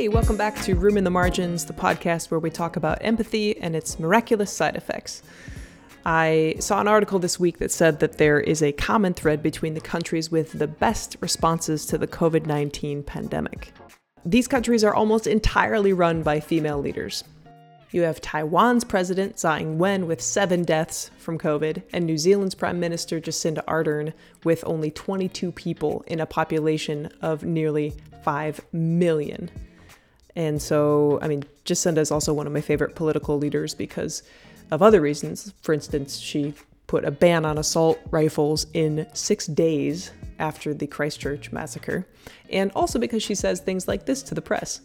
Hey, welcome back to Room in the Margins, the podcast where we talk about empathy and its miraculous side effects. I saw an article this week that said that there is a common thread between the countries with the best responses to the COVID 19 pandemic. These countries are almost entirely run by female leaders. You have Taiwan's president, Tsai Ing wen, with seven deaths from COVID, and New Zealand's Prime Minister, Jacinda Ardern, with only 22 people in a population of nearly 5 million. And so, I mean, Jacinda is also one of my favorite political leaders because of other reasons. For instance, she put a ban on assault rifles in six days after the Christchurch massacre, and also because she says things like this to the press.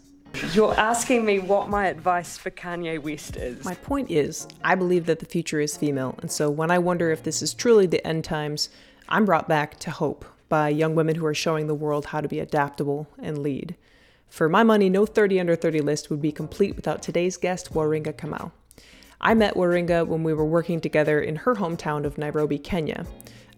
You're asking me what my advice for Kanye West is. My point is, I believe that the future is female, and so when I wonder if this is truly the end times, I'm brought back to hope by young women who are showing the world how to be adaptable and lead. For my money, no 30 under 30 list would be complete without today's guest, Waringa Kamau. I met Waringa when we were working together in her hometown of Nairobi, Kenya,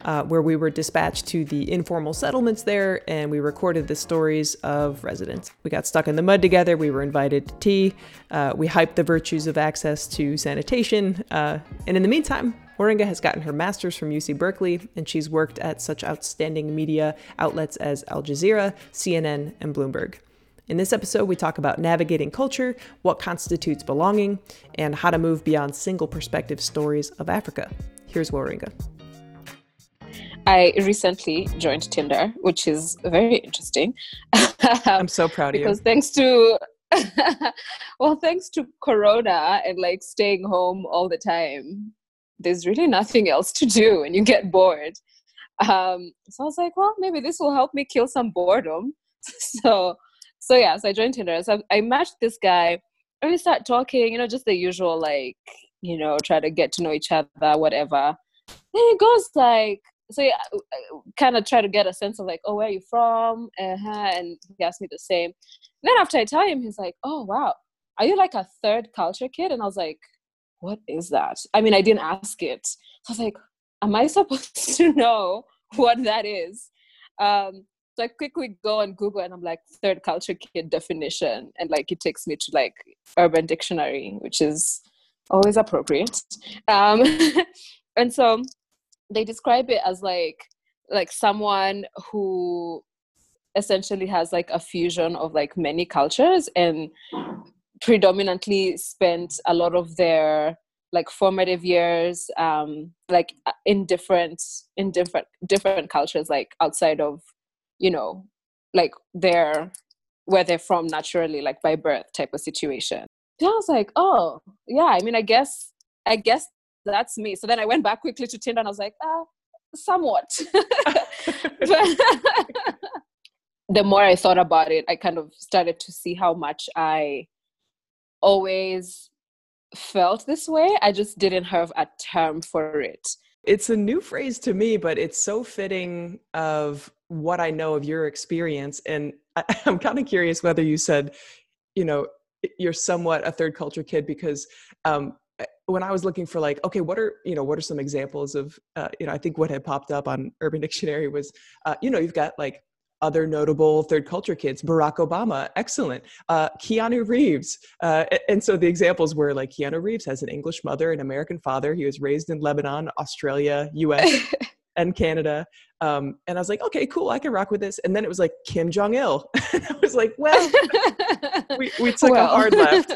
uh, where we were dispatched to the informal settlements there and we recorded the stories of residents. We got stuck in the mud together, we were invited to tea, uh, we hyped the virtues of access to sanitation, uh, and in the meantime, Waringa has gotten her master's from UC Berkeley, and she's worked at such outstanding media outlets as Al Jazeera, CNN, and Bloomberg. In this episode, we talk about navigating culture, what constitutes belonging, and how to move beyond single perspective stories of Africa. Here's Waringa. I recently joined Tinder, which is very interesting. I'm so proud of you. Because thanks to well, thanks to Corona and like staying home all the time, there's really nothing else to do and you get bored. Um, so I was like, well, maybe this will help me kill some boredom. so so yeah, so I joined Tinder. So I, matched this guy, and we start talking. You know, just the usual like, you know, try to get to know each other, whatever. Then it goes like, so yeah, kind of try to get a sense of like, oh, where are you from? Uh-huh. And he asked me the same. Then after I tell him, he's like, oh wow, are you like a third culture kid? And I was like, what is that? I mean, I didn't ask it. So I was like, am I supposed to know what that is? Um, so I quickly go on Google and I'm like third culture kid definition, and like it takes me to like Urban Dictionary, which is always appropriate. Um, and so they describe it as like like someone who essentially has like a fusion of like many cultures and predominantly spent a lot of their like formative years um like in different in different different cultures like outside of you know like they're where they're from naturally like by birth type of situation. I was like oh yeah i mean i guess i guess that's me. So then i went back quickly to tinder and i was like ah somewhat. The more i thought about it i kind of started to see how much i always felt this way. I just didn't have a term for it it's a new phrase to me but it's so fitting of what I know of your experience. And I, I'm kind of curious whether you said, you know, you're somewhat a third culture kid because um, when I was looking for like, okay, what are you know, what are some examples of, uh, you know, I think what had popped up on Urban Dictionary was, uh, you know, you've got like other notable third culture kids barack obama excellent uh, keanu reeves uh, and so the examples were like keanu reeves has an english mother an american father he was raised in lebanon australia us and Canada. Um, and I was like, okay, cool, I can rock with this. And then it was like Kim Jong Il. I was like, well, we, we took well. a hard left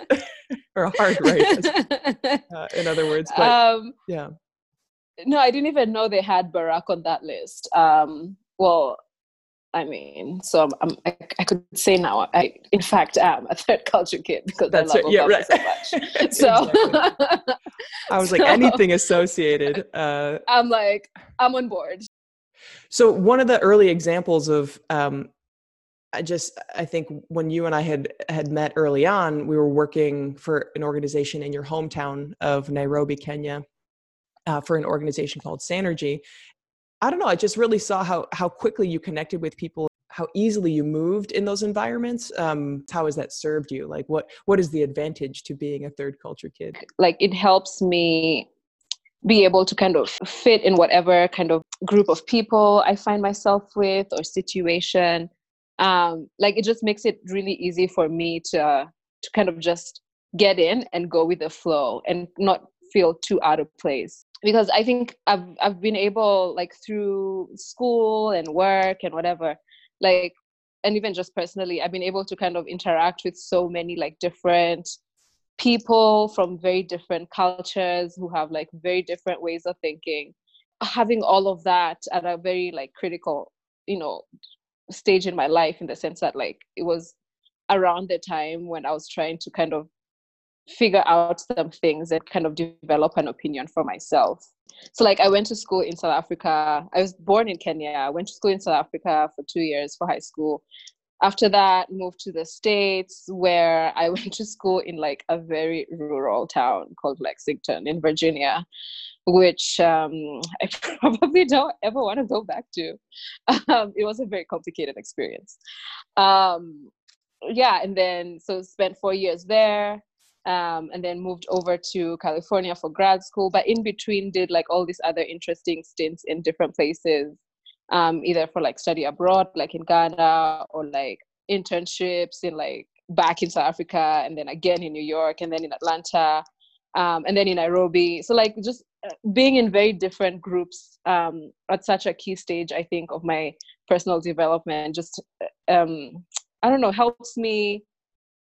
or a hard right, uh, in other words. But um, yeah. No, I didn't even know they had Barack on that list. Um, well, I mean, so I'm, I'm I, I, could say now, I in fact am a third culture kid because That's I love right. yeah, right. so much. so I was like anything associated. Uh, I'm like I'm on board. So one of the early examples of um, I just I think when you and I had had met early on, we were working for an organization in your hometown of Nairobi, Kenya, uh, for an organization called Sanergy, I don't know, I just really saw how how quickly you connected with people, how easily you moved in those environments. Um, how has that served you? Like what what is the advantage to being a third culture kid? Like it helps me be able to kind of fit in whatever kind of group of people I find myself with or situation. um, like it just makes it really easy for me to to kind of just get in and go with the flow and not feel too out of place because i think i've i've been able like through school and work and whatever like and even just personally i've been able to kind of interact with so many like different people from very different cultures who have like very different ways of thinking. Having all of that at a very like critical you know stage in my life in the sense that like it was around the time when i was trying to kind of figure out some things and kind of develop an opinion for myself. So like i went to school in south africa. I was born in kenya. I went to school in south africa for two years for high school. After that moved to the states where i went to school in like a very rural town called lexington in virginia which um, i probably don't ever want to go back to. Um, it was a very complicated experience. Um, yeah and then so spent four years there um, and then moved over to california for grad school but in between did like all these other interesting stints in different places um, either for like study abroad, like in Ghana, or like internships in like back in South Africa, and then again in New York, and then in Atlanta, um, and then in Nairobi. So like just uh, being in very different groups um, at such a key stage, I think, of my personal development, just uh, um, I don't know, helps me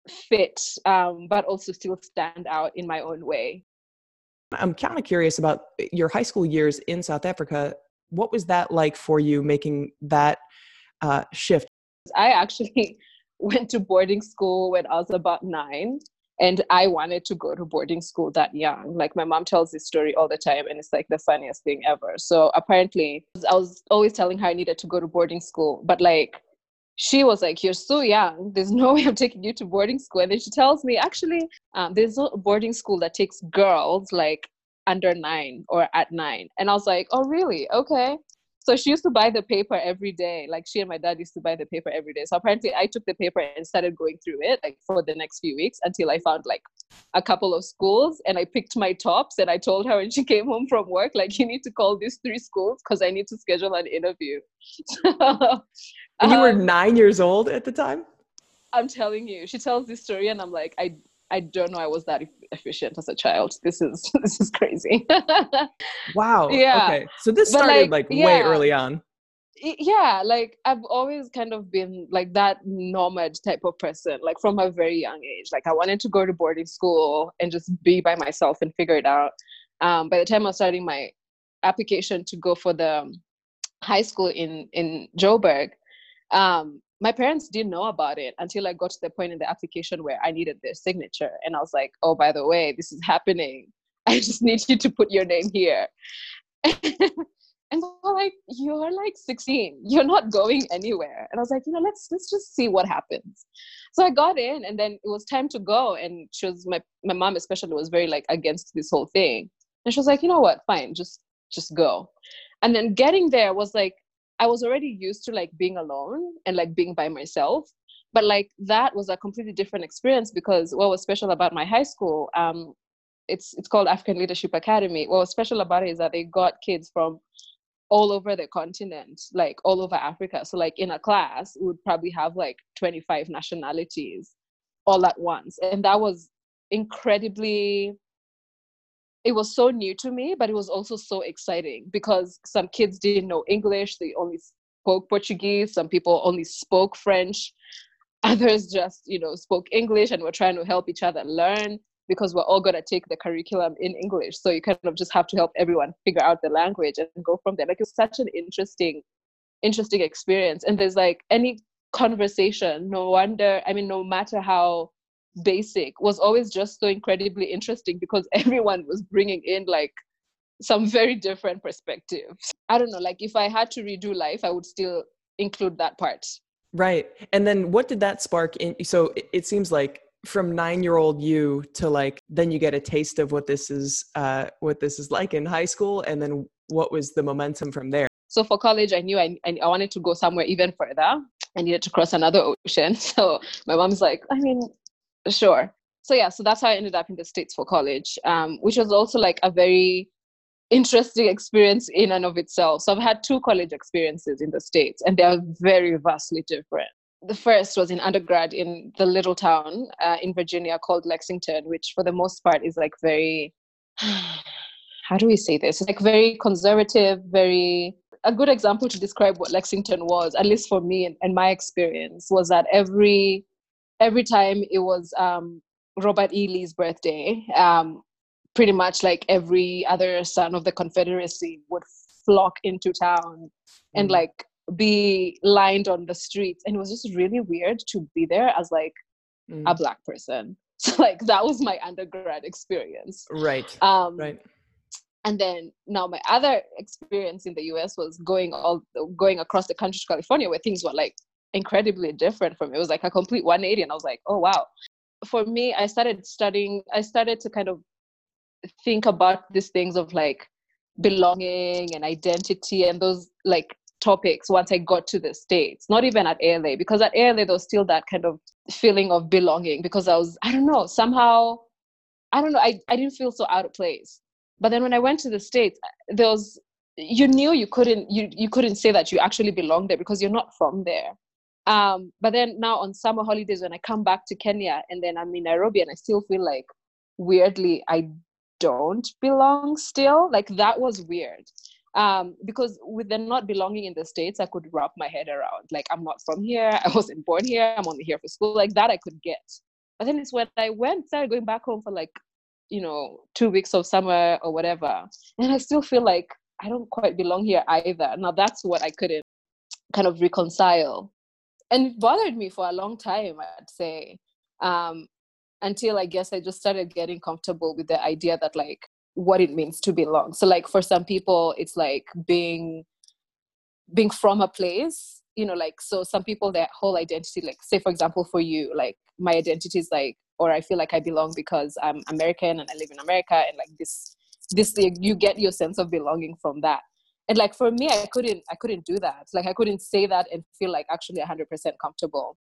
fit, um, but also still stand out in my own way. I'm kind of curious about your high school years in South Africa what was that like for you making that uh, shift? I actually went to boarding school when I was about nine. And I wanted to go to boarding school that young. Like my mom tells this story all the time, and it's like the funniest thing ever. So apparently, I was always telling her I needed to go to boarding school, but like she was like, You're so young. There's no way I'm taking you to boarding school. And then she tells me, Actually, um, there's a boarding school that takes girls like under nine or at nine. And I was like, oh, really? Okay. So she used to buy the paper every day. Like she and my dad used to buy the paper every day. So apparently I took the paper and started going through it like for the next few weeks until I found like a couple of schools and I picked my tops and I told her when she came home from work, like you need to call these three schools because I need to schedule an interview. and you were um, nine years old at the time? I'm telling you, she tells this story and I'm like, I I don't know I was that efficient as a child. This is this is crazy. wow. Yeah. Okay. So this started like, like yeah. way early on. Yeah, like I've always kind of been like that nomad type of person, like from a very young age. Like I wanted to go to boarding school and just be by myself and figure it out. Um, by the time I was starting my application to go for the high school in in Joburg, um, my parents didn't know about it until I got to the point in the application where I needed their signature. And I was like, oh, by the way, this is happening. I just need you to put your name here. and they're like, you're like 16. You're not going anywhere. And I was like, you know, let's let's just see what happens. So I got in and then it was time to go. And she was my my mom especially was very like against this whole thing. And she was like, you know what, fine, just just go. And then getting there was like I was already used to like being alone and like being by myself. But like that was a completely different experience because what was special about my high school, um, it's it's called African Leadership Academy. What was special about it is that they got kids from all over the continent, like all over Africa. So like in a class, we would probably have like 25 nationalities all at once. And that was incredibly it was so new to me, but it was also so exciting because some kids didn't know English, they only spoke Portuguese, some people only spoke French, others just, you know, spoke English and were trying to help each other learn because we're all going to take the curriculum in English. So you kind of just have to help everyone figure out the language and go from there. Like it's such an interesting, interesting experience. And there's like any conversation, no wonder, I mean, no matter how basic was always just so incredibly interesting because everyone was bringing in like some very different perspectives. I don't know, like if I had to redo life, I would still include that part. Right. And then what did that spark in? So it, seems like from nine year old you to like then you get a taste of what this is uh what this is like in high school and then what was the momentum from there so for college i knew i, I wanted to go somewhere even further i needed to cross another ocean so my mom's like i mean sure so yeah so that's how i ended up in the states for college um, which was also like a very interesting experience in and of itself so i've had two college experiences in the states and they are very vastly different the first was in undergrad in the little town uh, in Virginia called Lexington, which for the most part is like very, how do we say this? Like very conservative, very. A good example to describe what Lexington was, at least for me and, and my experience, was that every every time it was um, Robert E. Lee's birthday, um, pretty much like every other son of the Confederacy would flock into town and mm. like be lined on the streets and it was just really weird to be there as like mm. a black person so like that was my undergrad experience right um right and then now my other experience in the us was going all going across the country to california where things were like incredibly different from it. was like a complete 180 and i was like oh wow for me i started studying i started to kind of think about these things of like belonging and identity and those like topics once I got to the States, not even at ALA, because at ALA there was still that kind of feeling of belonging because I was, I don't know, somehow, I don't know, I, I didn't feel so out of place. But then when I went to the States, there was, you knew you couldn't, you, you couldn't say that you actually belong there because you're not from there. Um, but then now on summer holidays, when I come back to Kenya and then I'm in Nairobi and I still feel like weirdly I don't belong still, like that was weird. Um, because with the not belonging in the states i could wrap my head around like i'm not from here i wasn't born here i'm only here for school like that i could get. But then it's when i went started going back home for like you know two weeks of summer or whatever and i still feel like i don't quite belong here either. Now that's what i couldn't kind of reconcile and it bothered me for a long time i'd say um, until i guess i just started getting comfortable with the idea that like what it means to belong. So like for some people it's like being being from a place you know like so some people their whole identity like say for example for you like my identity is like or i feel like i belong because i'm american and i live in america and like this this you get your sense of belonging from that and like for me i couldn't i couldn't do that like i couldn't say that and feel like actually 100% comfortable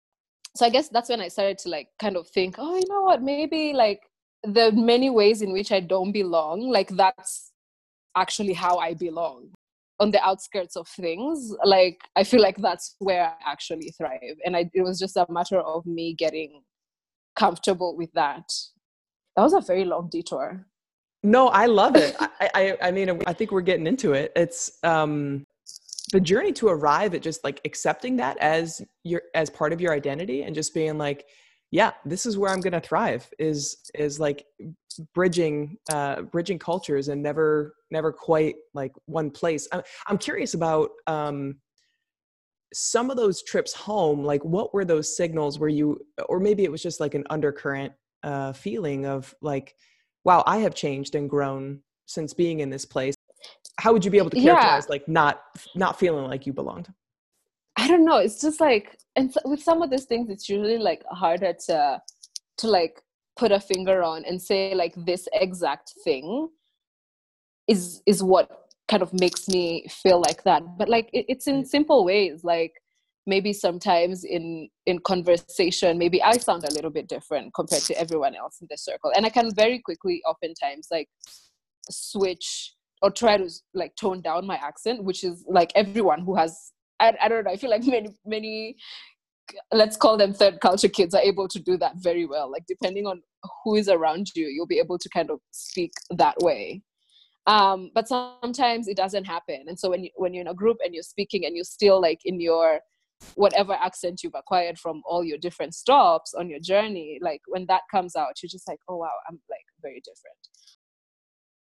so i guess that's when i started to like kind of think oh you know what maybe like the many ways in which I don't belong, like that's actually how I belong on the outskirts of things. Like I feel like that's where I actually thrive. And I, it was just a matter of me getting comfortable with that. That was a very long detour. No, I love it. I, I, I mean, I think we're getting into it. It's um, the journey to arrive at just like accepting that as your as part of your identity and just being like, yeah this is where i'm going to thrive is is like bridging uh bridging cultures and never never quite like one place i'm, I'm curious about um some of those trips home like what were those signals where you or maybe it was just like an undercurrent uh feeling of like wow i have changed and grown since being in this place how would you be able to characterize yeah. like not not feeling like you belonged I don't know. It's just like, and so with some of these things, it's usually like harder to to like put a finger on and say like this exact thing is is what kind of makes me feel like that. But like it, it's in simple ways. Like maybe sometimes in in conversation, maybe I sound a little bit different compared to everyone else in the circle, and I can very quickly, oftentimes, like switch or try to like tone down my accent, which is like everyone who has I, I don't know i feel like many many let's call them third culture kids are able to do that very well. Like depending on who is around you you'll be able to kind of speak that way. Um, but sometimes it doesn't happen. And so when you when you're in a group and you're speaking and you're still like in your whatever accent you've acquired from all your different stops on your journey like when that comes out you're just like oh wow i'm like very different.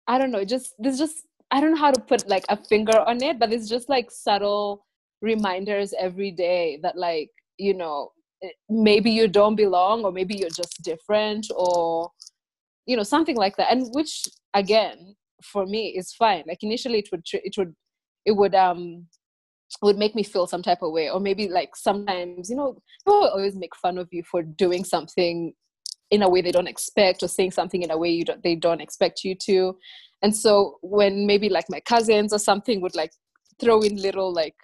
I don't know just there's just i don't know how to put like a finger on it but it's just like subtle reminders every day that like you know eh, maybe you don't belong or maybe you're just different or you know something like that and which again for me is fine. Like initially it would it would it would um would make me feel some type of way or maybe like sometimes you know people always make fun of you for doing something in a way they don't expect or saying something in a way you don't they don't expect you to and so when maybe like my cousins or something would like throw in little like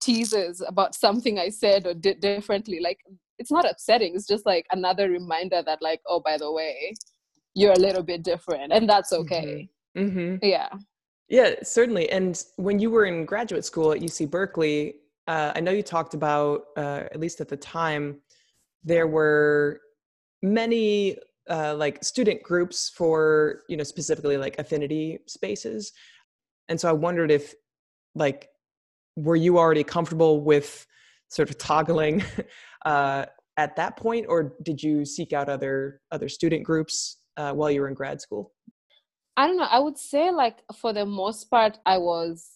teases about something I said or did differently. Like it's not upsetting. It's just like another reminder that like, oh, by the way, you're a little bit different, and that's okay. Mm-hmm. Yeah. Yeah, certainly. And when you were in graduate school at UC Berkeley, uh, I know you talked about, uh, at least at the time, there were many uh, like student groups for you know specifically like affinity spaces and so i wondered if like were you already comfortable with sort of toggling uh, at that point or did you seek out other other student groups uh, while you were in grad school i don't know i would say like for the most part i was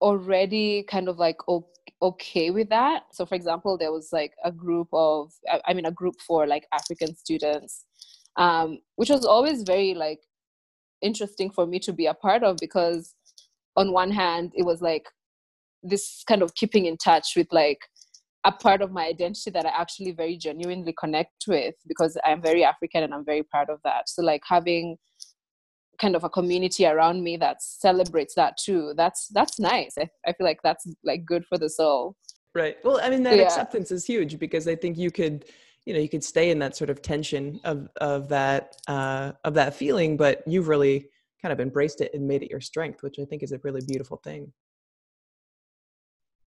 already kind of like okay with that so for example there was like a group of i mean a group for like african students um, which was always very like interesting for me to be a part of because on one hand it was like this kind of keeping in touch with like a part of my identity that I actually very genuinely connect with because I'm very African and I'm very proud of that. So like having kind of a community around me that celebrates that too. That's that's nice. I, I feel like that's like good for the soul. Right. Well, I mean that yeah. acceptance is huge because I think you could you know you could stay in that sort of tension of of that uh, of that feeling, but you've really kind of embraced it and made it your strength, which I think is a really beautiful thing.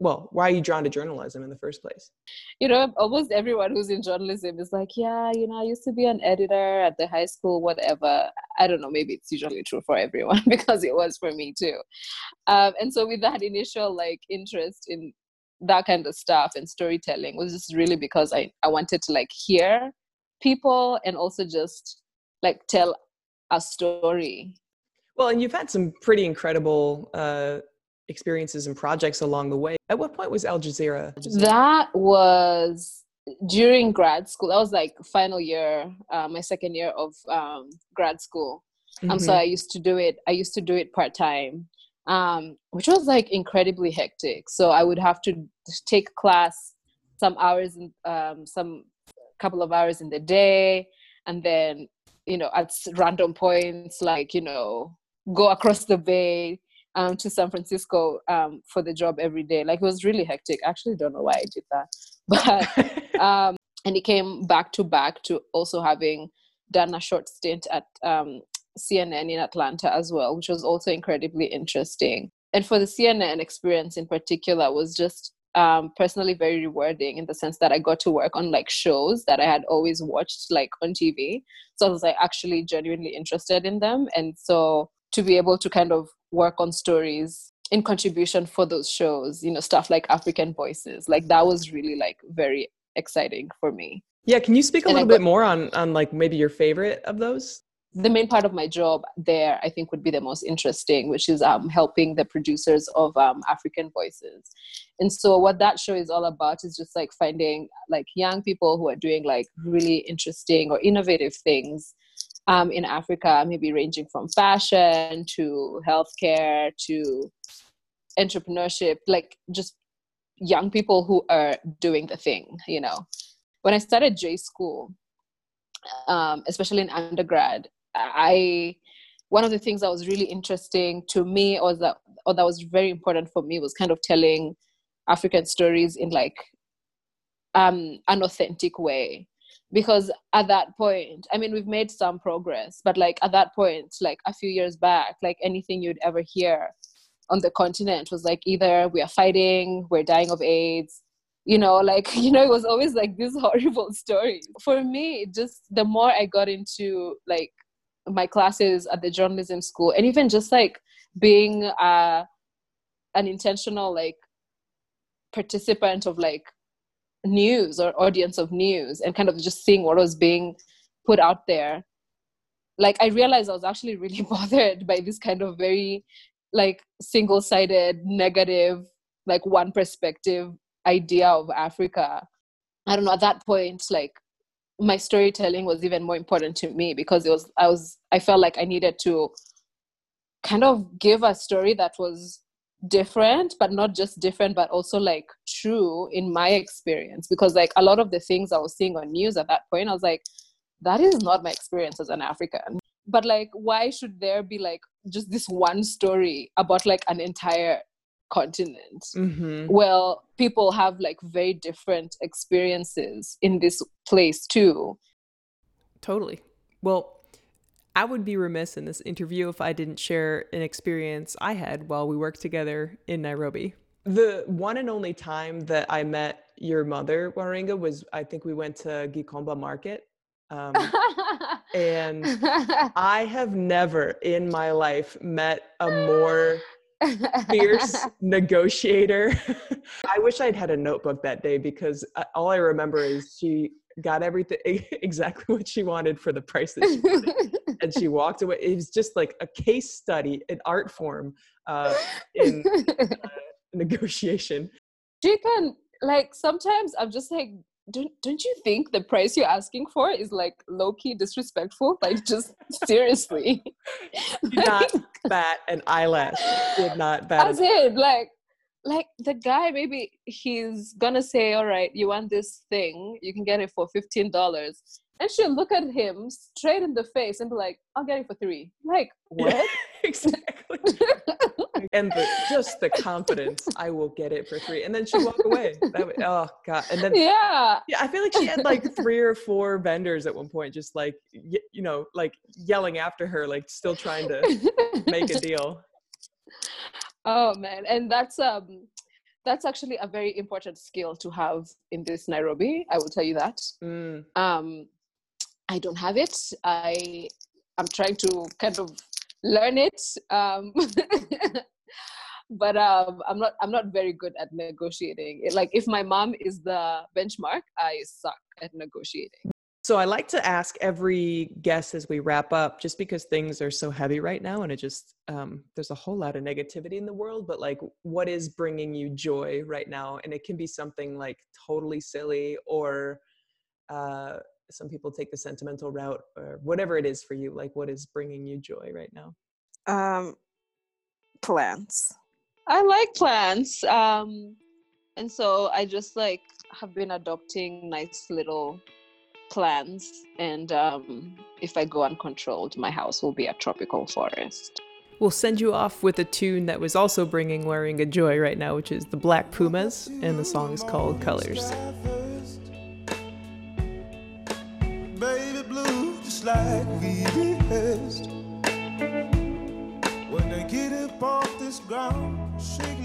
Well, why are you drawn to journalism in the first place? You know, almost everyone who's in journalism is like, yeah, you know, I used to be an editor at the high school, whatever. I don't know, maybe it's usually true for everyone because it was for me too. Um, and so, with that initial like interest in that kind of stuff and storytelling was just really because I, I wanted to like hear people and also just like tell a story. Well, and you've had some pretty incredible uh, experiences and projects along the way. At what point was Al Jazeera? That was during grad school. That was like final year, uh, my second year of um, grad school. Mm-hmm. Um, so I used to do it. I used to do it part time um, which was like incredibly hectic. So I would have to take class some hours, in, um, some couple of hours in the day, and then you know at random points, like you know, go across the bay um, to San Francisco um, for the job every day. Like it was really hectic. Actually don't know why I did that, but um, and it came back to back to also having done a short stint at um, CNN in Atlanta as well, which was also incredibly interesting. And for the CNN experience in particular was just um, personally very rewarding in the sense that I got to work on like shows that I had always watched like on TV. So I was like actually genuinely interested in them. And so to be able to kind of work on stories in contribution for those shows, you know, stuff like African Voices, like that was really like very exciting for me. Yeah, can you speak a and little got, bit more on on like maybe your favorite of those? the main part of my job there i think would be the most interesting which is um, helping the producers of um, african voices and so what that show is all about is just like finding like young people who are doing like really interesting or innovative things um, in africa maybe ranging from fashion to healthcare to entrepreneurship like just young people who are doing the thing you know. When i started j school um, especially in undergrad I one of the things that was really interesting to me or that or that was very important for me was kind of telling African stories in like um, an authentic way because at that point i mean we've made some progress but like at that point like a few years back like anything you'd ever hear on the continent was like either we are fighting we're dying of aids you know like you know it was always like this horrible story for me just the more i got into like my classes at the journalism school and even just like being uh, an intentional like participant of like news or audience of news and kind of just seeing what was being put out there. Like i realized i was actually really bothered by this kind of very like single-sided negative like one perspective idea of africa. I don't know at that point like my storytelling was even more important to me because it was i was i felt like i needed to kind of give a story that was different but not just different but also like true in my experience. Because like a lot of the things i was seeing on news at that point i was like that is not my experience as an african. But like why should there be like just this one story about like an entire continent? Mm-hmm. well people have like very different experiences in this place too. Totally. Well i would be remiss in this interview if i didn't share an experience i had while we worked together in nairobi The one and only time that I met your mother, Waringa, was I think we went to Gikomba Market. Um, and I have never in my life met a more fierce negotiator. I wish I'd had a notebook that day because uh, all I remember is she got everything exactly what she wanted for the price that she wanted. And she walked away. It was just like a case study, an art form uh, in uh, negotiation. She can, like, sometimes I'm just like, don't don't you think the price you're asking for is like low key disrespectful? Like just seriously. did not bat an eyelash. Did not bat. As in, like like the guy maybe he's gonna say, All right, you want this thing, you can get it for fifteen dollars. And she'll look at him straight in the face and be like, I'll get it for three. Like, what? Yeah, exactly. and the, just the confidence, I will get it for three. And then she walk away. That, oh God. And then, yeah. Yeah. I feel like she had like three or four vendors at one point, just like, you know, like yelling after her, like still trying to make a deal. Oh man. And that's, um, that's actually a very important skill to have in this Nairobi. I will tell you that. Mm. Um, I don't have it. I I'm trying to kind of learn it. Um, but um, I'm not I'm not very good at negotiating. It, Like if my mom is the benchmark, I suck at negotiating. So I like to ask every guest as we wrap up, just because things are so heavy right now, and it just um, there's a whole lot of negativity in the world. But like, what is bringing you joy right now? And it can be something like totally silly or uh, some people take the sentimental route or whatever it is for you like what is bringing you joy right now? Um plants i like plants um and so i just like have been adopting nice little plants and um if i go uncontrolled my house will be a tropical forest. We'll send you off with a tune that was also bringing Waringa joy right now, which is the Black Pumas, and the song is called Colors. Like we rehearsed. When they get up off this ground, shaking